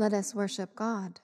Let us worship God.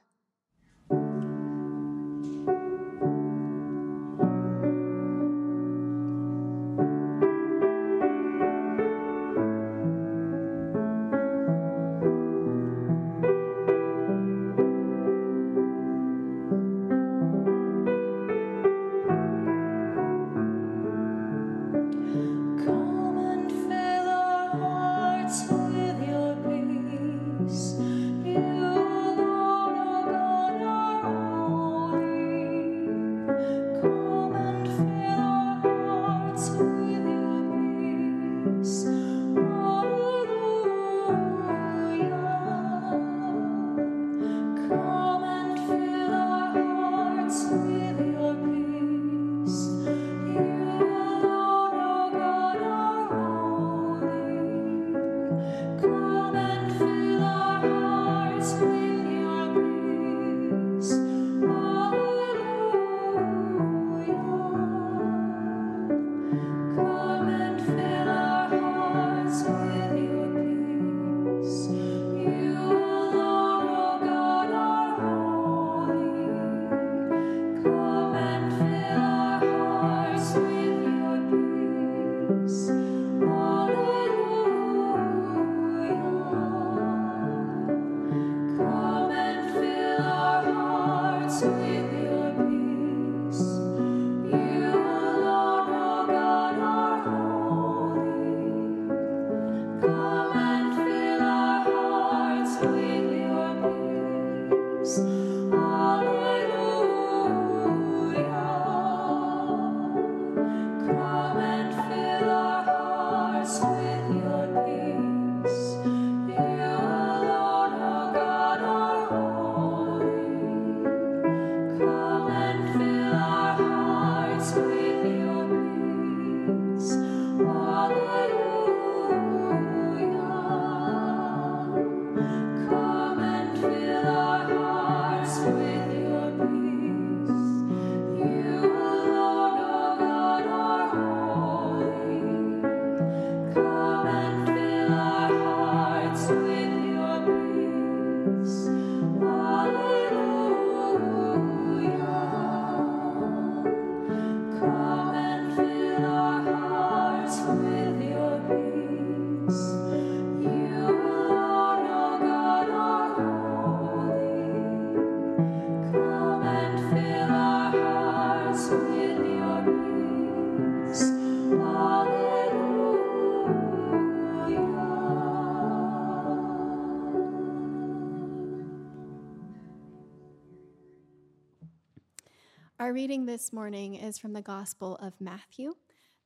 Reading this morning is from the Gospel of Matthew,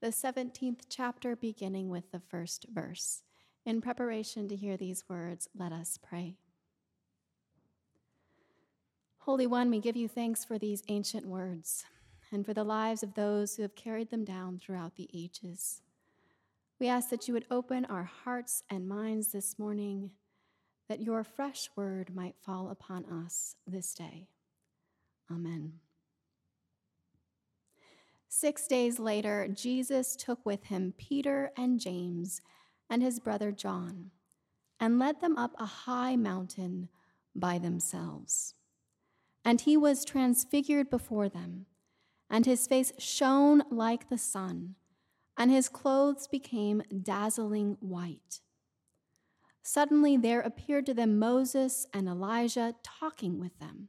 the 17th chapter, beginning with the first verse. In preparation to hear these words, let us pray. Holy One, we give you thanks for these ancient words and for the lives of those who have carried them down throughout the ages. We ask that you would open our hearts and minds this morning, that your fresh word might fall upon us this day. Amen. Six days later, Jesus took with him Peter and James and his brother John and led them up a high mountain by themselves. And he was transfigured before them, and his face shone like the sun, and his clothes became dazzling white. Suddenly there appeared to them Moses and Elijah talking with them.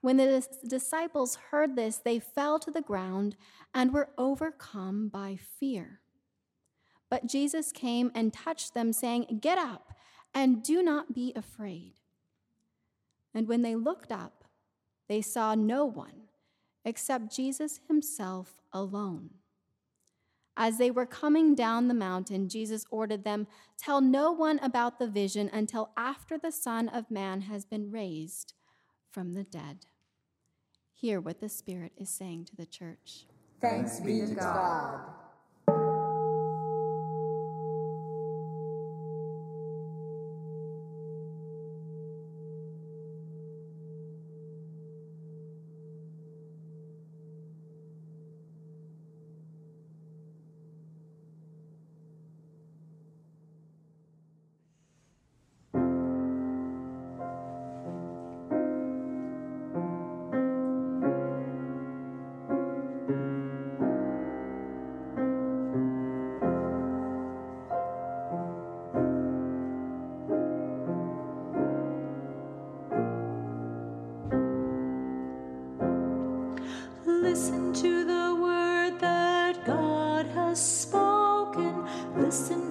When the disciples heard this, they fell to the ground and were overcome by fear. But Jesus came and touched them, saying, Get up and do not be afraid. And when they looked up, they saw no one except Jesus himself alone. As they were coming down the mountain, Jesus ordered them, Tell no one about the vision until after the Son of Man has been raised from the dead. Hear what the Spirit is saying to the church. Thanks be to God. Listen to the word that God has spoken. Listen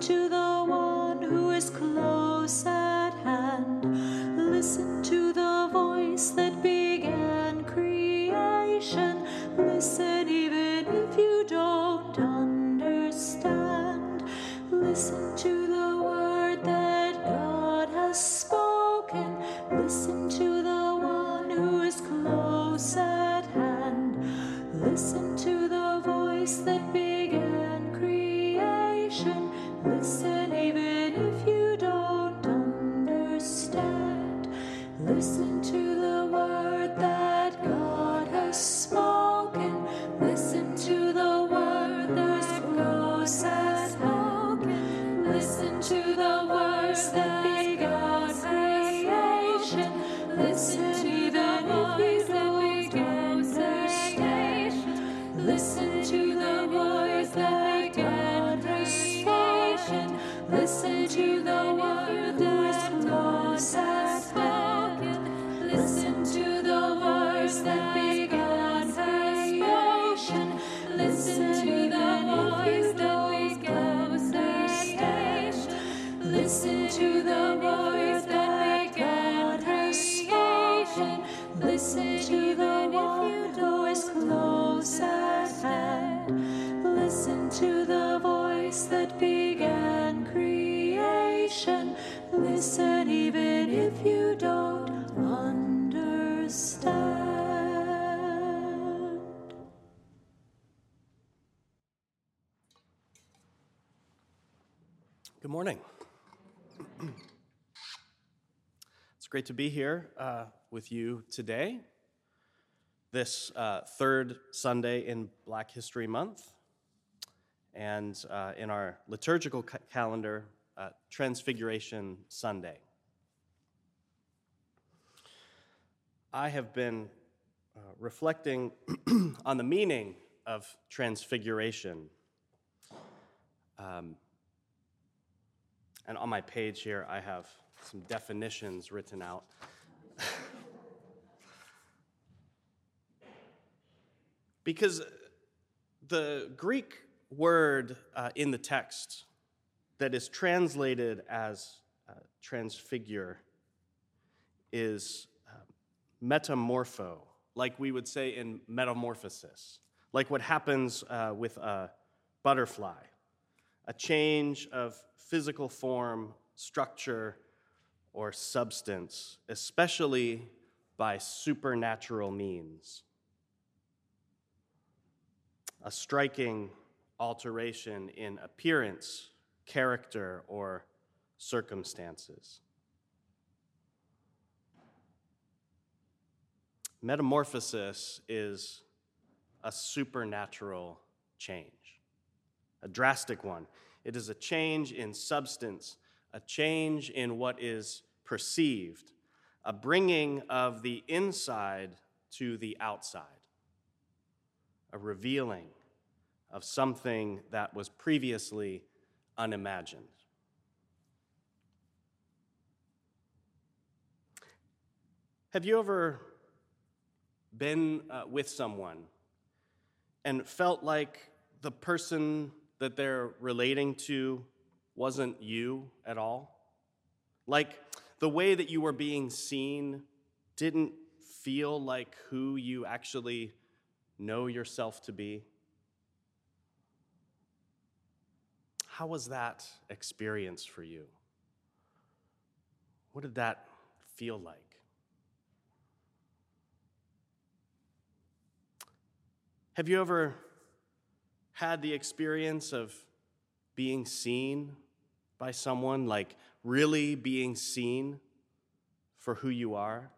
Good morning. it's great to be here uh, with you today, this uh, third Sunday in Black History Month, and uh, in our liturgical ca- calendar, uh, Transfiguration Sunday. I have been uh, reflecting on the meaning of transfiguration. Um, and on my page here, I have some definitions written out. because the Greek word uh, in the text that is translated as uh, transfigure is uh, metamorpho, like we would say in metamorphosis, like what happens uh, with a butterfly a change of physical form, structure, or substance, especially by supernatural means. A striking alteration in appearance, character, or circumstances. Metamorphosis is a supernatural change a drastic one. It is a change in substance, a change in what is perceived, a bringing of the inside to the outside, a revealing of something that was previously unimagined. Have you ever been uh, with someone and felt like the person that they're relating to wasn't you at all? Like the way that you were being seen didn't feel like who you actually know yourself to be? How was that experience for you? What did that feel like? Have you ever had the experience of being seen by someone, like really being seen for who you are?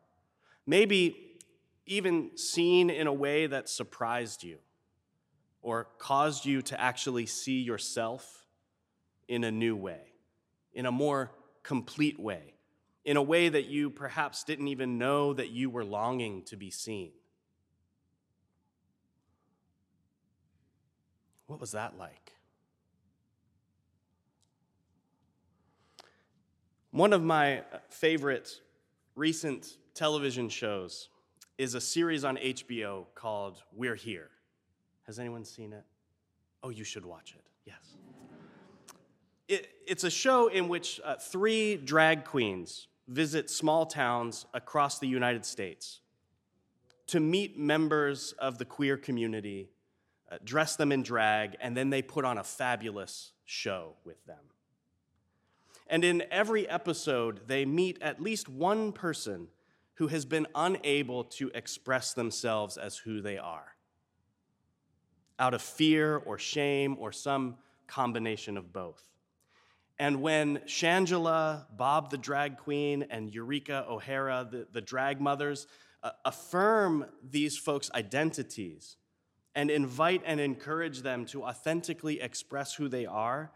Maybe even seen in a way that surprised you or caused you to actually see yourself in a new way, in a more complete way, in a way that you perhaps didn't even know that you were longing to be seen. What was that like? One of my favorite recent television shows is a series on HBO called We're Here. Has anyone seen it? Oh, you should watch it. Yes. It, it's a show in which uh, three drag queens visit small towns across the United States to meet members of the queer community, uh, dress them in drag, and then they put on a fabulous show with them. And in every episode, they meet at least one person who has been unable to express themselves as who they are out of fear or shame or some combination of both. And when Shangela, Bob the drag queen, and Eureka O'Hara, the, the drag mothers, uh, affirm these folks' identities and invite and encourage them to authentically express who they are,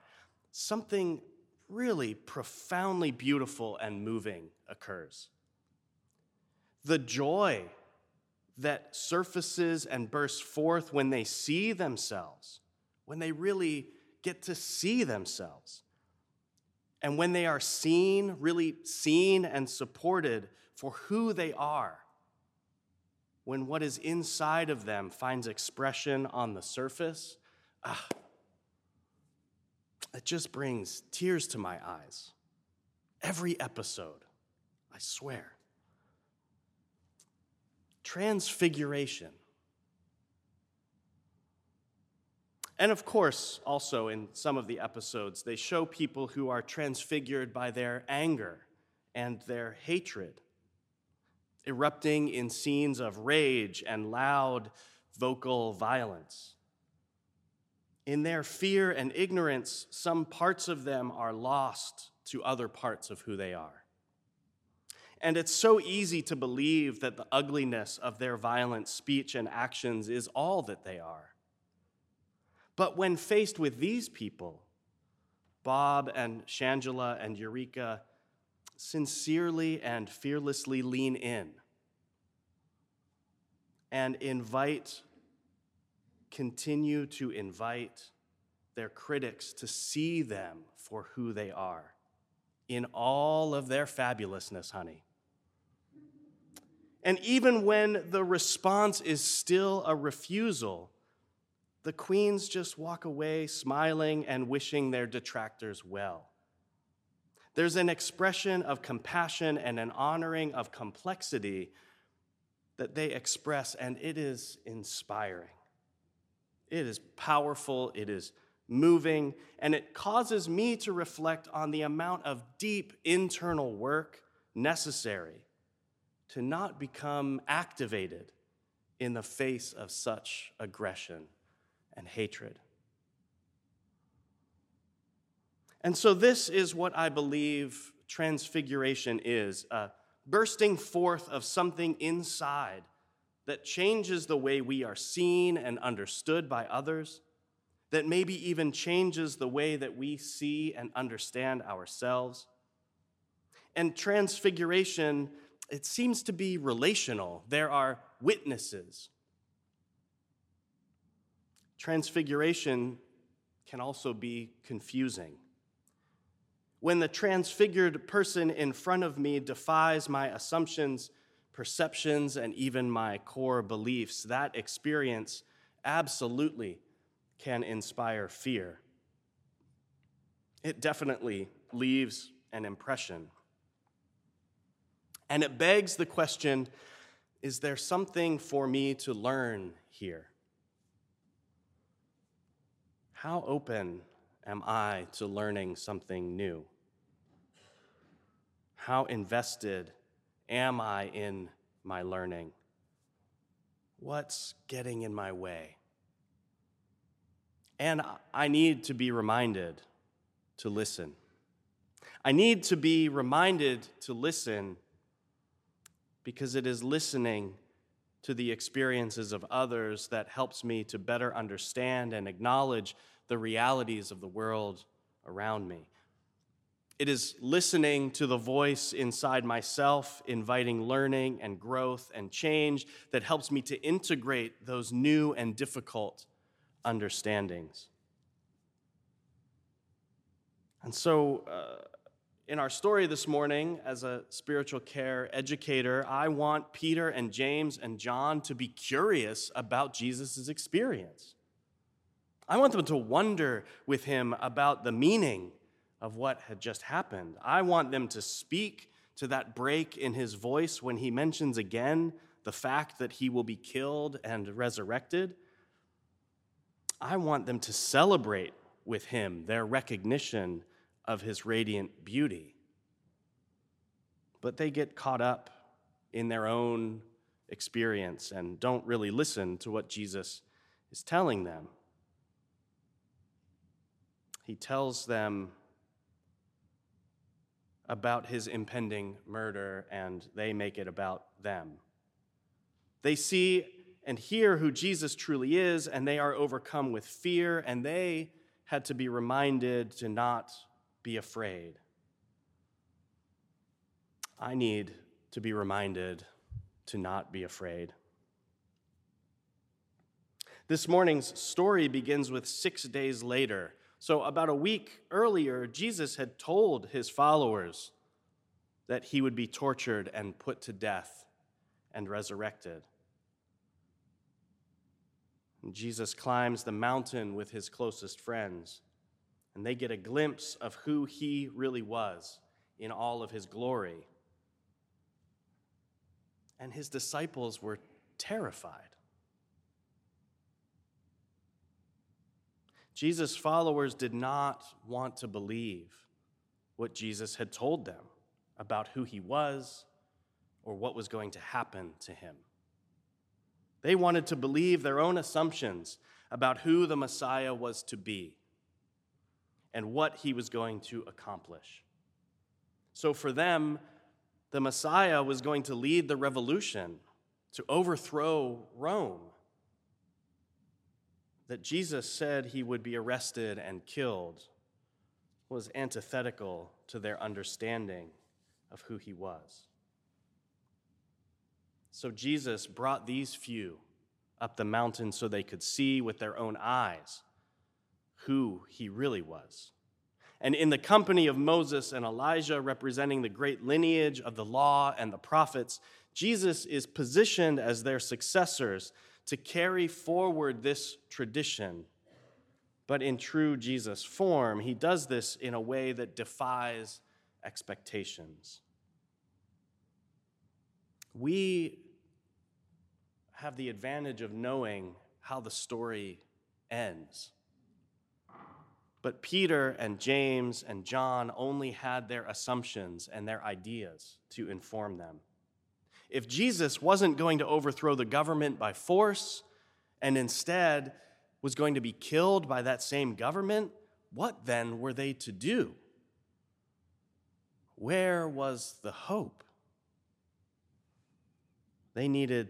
something really profoundly beautiful and moving occurs. The joy that surfaces and bursts forth when they see themselves, when they really get to see themselves. And when they are seen, really seen and supported for who they are, when what is inside of them finds expression on the surface, ah, it just brings tears to my eyes. Every episode, I swear transfiguration. And of course, also in some of the episodes, they show people who are transfigured by their anger and their hatred, erupting in scenes of rage and loud vocal violence. In their fear and ignorance, some parts of them are lost to other parts of who they are. And it's so easy to believe that the ugliness of their violent speech and actions is all that they are. But when faced with these people, Bob and Shangela and Eureka sincerely and fearlessly lean in and invite, continue to invite their critics to see them for who they are in all of their fabulousness, honey. And even when the response is still a refusal, the queens just walk away smiling and wishing their detractors well. There's an expression of compassion and an honoring of complexity that they express, and it is inspiring. It is powerful, it is moving, and it causes me to reflect on the amount of deep internal work necessary to not become activated in the face of such aggression and hatred. And so, this is what I believe transfiguration is a bursting forth of something inside that changes the way we are seen and understood by others, that maybe even changes the way that we see and understand ourselves. And transfiguration it seems to be relational. There are witnesses. Transfiguration can also be confusing. When the transfigured person in front of me defies my assumptions, perceptions, and even my core beliefs, that experience absolutely can inspire fear. It definitely leaves an impression. And it begs the question is there something for me to learn here? How open am I to learning something new? How invested am I in my learning? What's getting in my way? And I need to be reminded to listen. I need to be reminded to listen because it is listening to the experiences of others that helps me to better understand and acknowledge the realities of the world around me. It is listening to the voice inside myself, inviting learning and growth and change that helps me to integrate those new and difficult understandings. And so, uh, in our story this morning, as a spiritual care educator, I want Peter and James and John to be curious about Jesus' experience. I want them to wonder with him about the meaning of what had just happened. I want them to speak to that break in his voice when he mentions again the fact that he will be killed and resurrected. I want them to celebrate with him their recognition of his radiant beauty. But they get caught up in their own experience and don't really listen to what Jesus is telling them. He tells them about his impending murder and they make it about them. They see and hear who Jesus truly is, and they are overcome with fear, and they had to be reminded to not be afraid. I need to be reminded to not be afraid. This morning's story begins with six days later. So, about a week earlier, Jesus had told his followers that he would be tortured and put to death and resurrected. And Jesus climbs the mountain with his closest friends and they get a glimpse of who he really was in all of his glory. And his disciples were terrified. Jesus' followers did not want to believe what Jesus had told them about who he was or what was going to happen to him. They wanted to believe their own assumptions about who the Messiah was to be and what he was going to accomplish. So for them, the Messiah was going to lead the revolution to overthrow Rome. That Jesus said he would be arrested and killed was antithetical to their understanding of who he was. So Jesus brought these few up the mountain so they could see with their own eyes who he really was. And in the company of Moses and Elijah, representing the great lineage of the law and the prophets, Jesus is positioned as their successors to carry forward this tradition. But in true Jesus form, he does this in a way that defies expectations. We have the advantage of knowing how the story ends. But Peter and James and John only had their assumptions and their ideas to inform them. If Jesus wasn't going to overthrow the government by force and instead was going to be killed by that same government, what then were they to do? Where was the hope? They needed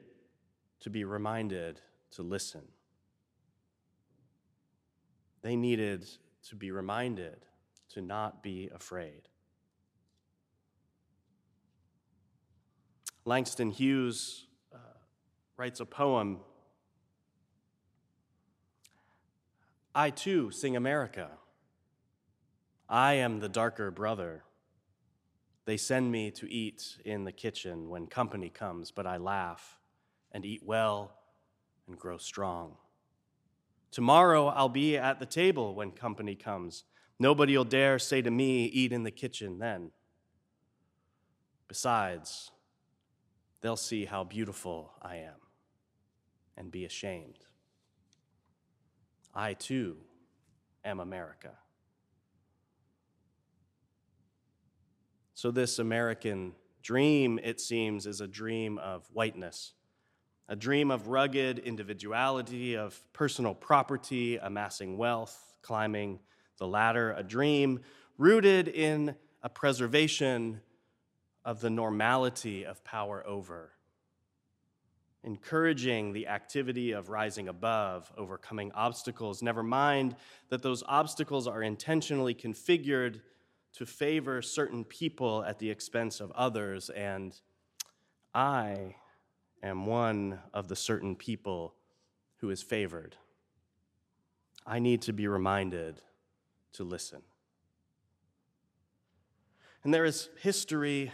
to be reminded to listen. They needed to be reminded to not be afraid. Langston Hughes uh, writes a poem I too sing America. I am the darker brother. They send me to eat in the kitchen when company comes, but I laugh and eat well and grow strong. Tomorrow I'll be at the table when company comes. Nobody'll dare say to me, Eat in the kitchen then. Besides, they'll see how beautiful I am and be ashamed. I too am America. So, this American dream, it seems, is a dream of whiteness, a dream of rugged individuality, of personal property, amassing wealth, climbing the ladder, a dream rooted in a preservation of the normality of power over, encouraging the activity of rising above, overcoming obstacles. Never mind that those obstacles are intentionally configured to favor certain people at the expense of others, and I am one of the certain people who is favored. I need to be reminded to listen. And there is history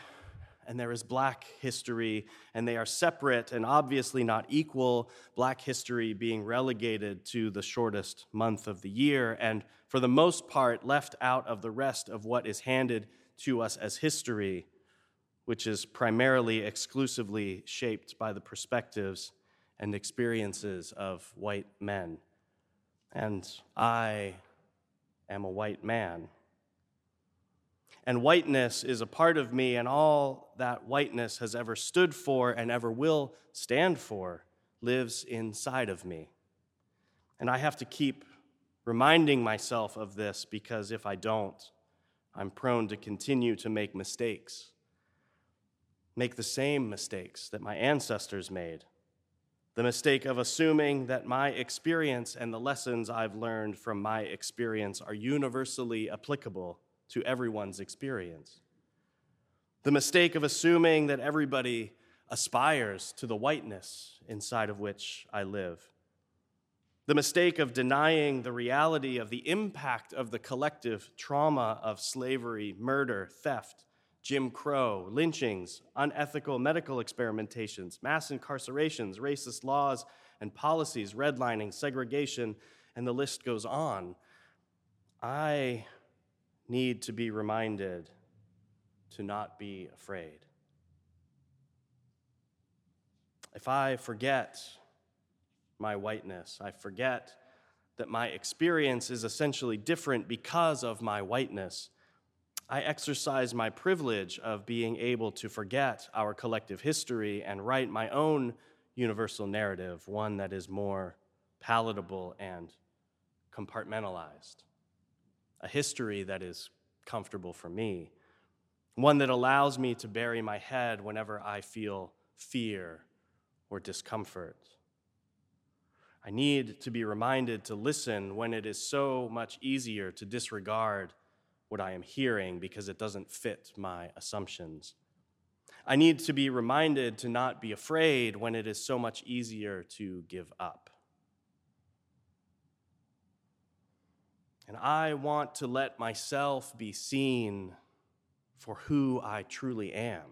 and there is black history, and they are separate and obviously not equal, black history being relegated to the shortest month of the year, and for the most part, left out of the rest of what is handed to us as history, which is primarily exclusively shaped by the perspectives and experiences of white men. And I am a white man and whiteness is a part of me, and all that whiteness has ever stood for and ever will stand for lives inside of me. And I have to keep reminding myself of this because if I don't, I'm prone to continue to make mistakes, make the same mistakes that my ancestors made. The mistake of assuming that my experience and the lessons I've learned from my experience are universally applicable to everyone's experience. The mistake of assuming that everybody aspires to the whiteness inside of which I live. The mistake of denying the reality of the impact of the collective trauma of slavery, murder, theft, Jim Crow, lynchings, unethical medical experimentations, mass incarcerations, racist laws and policies, redlining, segregation, and the list goes on. I need to be reminded to not be afraid. If I forget my whiteness, I forget that my experience is essentially different because of my whiteness. I exercise my privilege of being able to forget our collective history and write my own universal narrative, one that is more palatable and compartmentalized a history that is comfortable for me, one that allows me to bury my head whenever I feel fear or discomfort. I need to be reminded to listen when it is so much easier to disregard what I am hearing because it doesn't fit my assumptions. I need to be reminded to not be afraid when it is so much easier to give up. And I want to let myself be seen for who I truly am.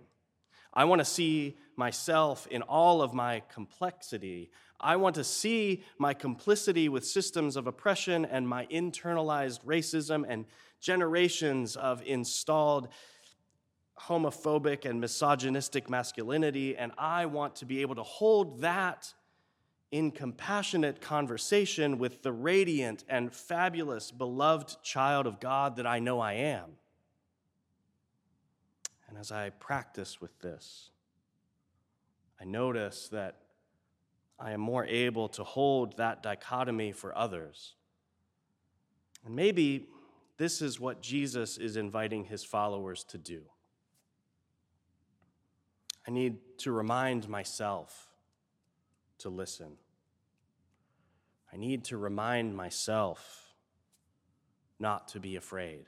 I want to see myself in all of my complexity. I want to see my complicity with systems of oppression and my internalized racism and generations of installed homophobic and misogynistic masculinity. And I want to be able to hold that in compassionate conversation with the radiant and fabulous, beloved child of God that I know I am. And as I practice with this, I notice that I am more able to hold that dichotomy for others. And maybe this is what Jesus is inviting his followers to do. I need to remind myself to listen. I need to remind myself not to be afraid.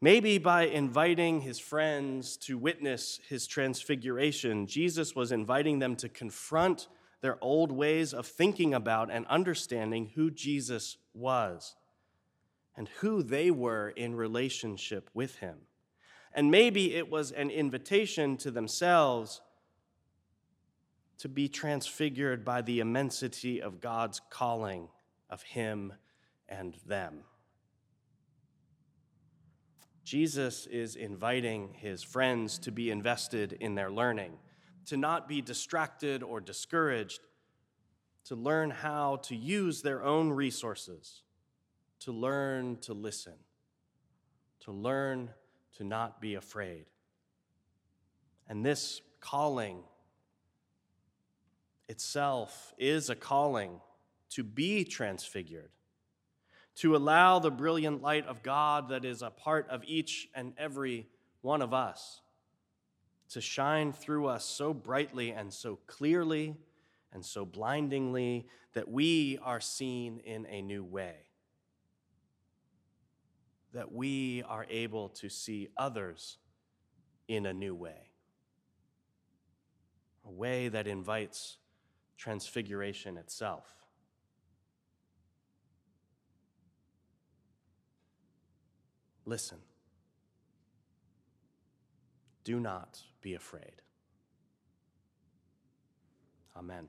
Maybe by inviting his friends to witness his transfiguration, Jesus was inviting them to confront their old ways of thinking about and understanding who Jesus was and who they were in relationship with him. And maybe it was an invitation to themselves to be transfigured by the immensity of God's calling of Him and them. Jesus is inviting his friends to be invested in their learning, to not be distracted or discouraged, to learn how to use their own resources, to learn to listen, to learn to not be afraid. And this calling itself is a calling to be transfigured, to allow the brilliant light of God that is a part of each and every one of us to shine through us so brightly and so clearly and so blindingly that we are seen in a new way. That we are able to see others in a new way. A way that invites transfiguration itself. Listen. Do not be afraid. Amen.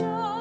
Oh.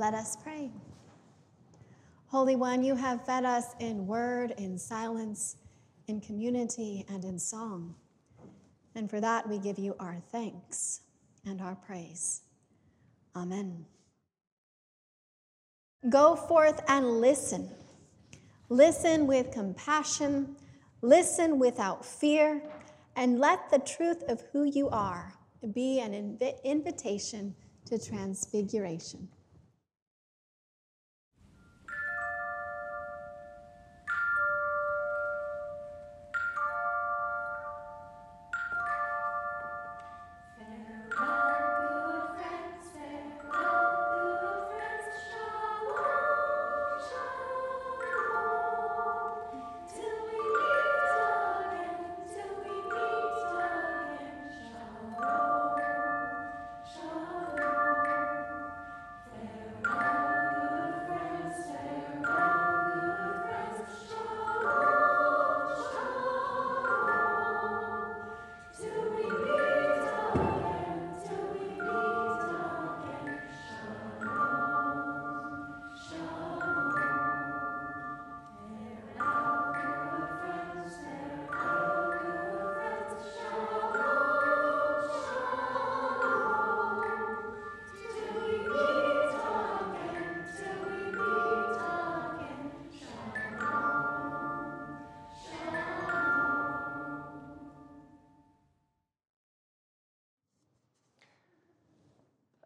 Let us pray. Holy One, you have fed us in word, in silence, in community, and in song. And for that, we give you our thanks and our praise. Amen. Go forth and listen. Listen with compassion, listen without fear, and let the truth of who you are be an inv- invitation to transfiguration.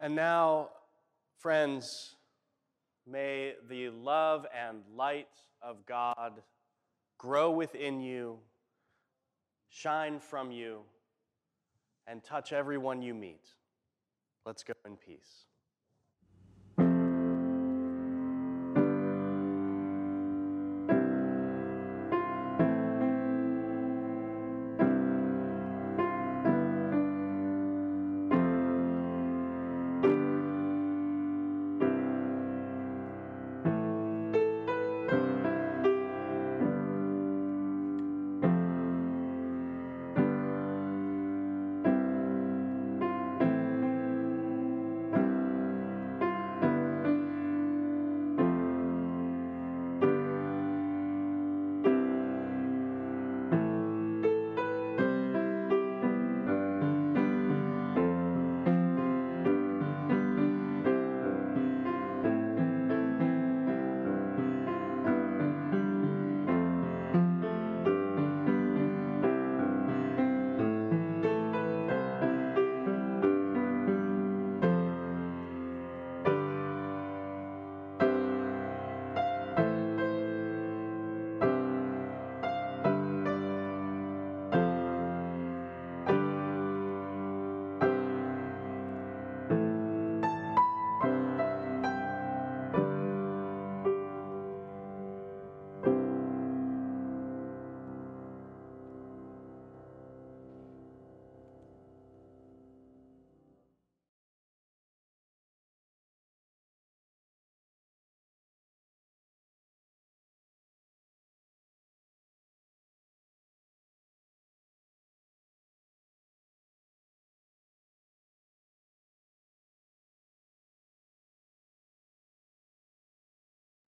And now, friends, may the love and light of God grow within you, shine from you, and touch everyone you meet. Let's go in peace.